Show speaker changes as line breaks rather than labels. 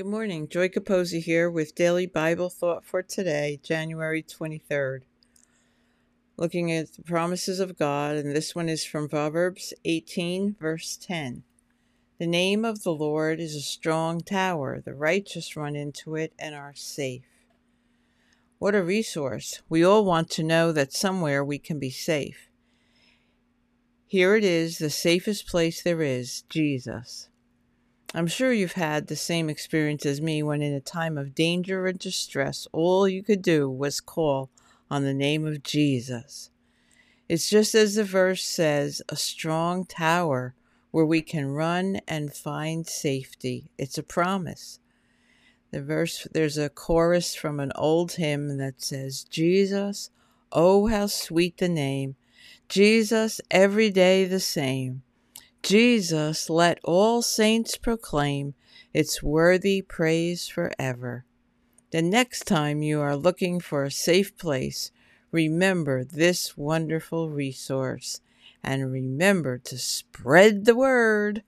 Good morning. Joy Capozzi here with Daily Bible Thought for today, January 23rd. Looking at the promises of God, and this one is from Proverbs 18, verse 10. The name of the Lord is a strong tower. The righteous run into it and are safe. What a resource. We all want to know that somewhere we can be safe. Here it is, the safest place there is Jesus. I'm sure you've had the same experience as me when, in a time of danger and distress, all you could do was call on the name of Jesus. It's just as the verse says a strong tower where we can run and find safety. It's a promise. The verse, there's a chorus from an old hymn that says, Jesus, oh, how sweet the name, Jesus, every day the same. Jesus, let all saints proclaim its worthy praise forever. The next time you are looking for a safe place, remember this wonderful resource and remember to spread the word.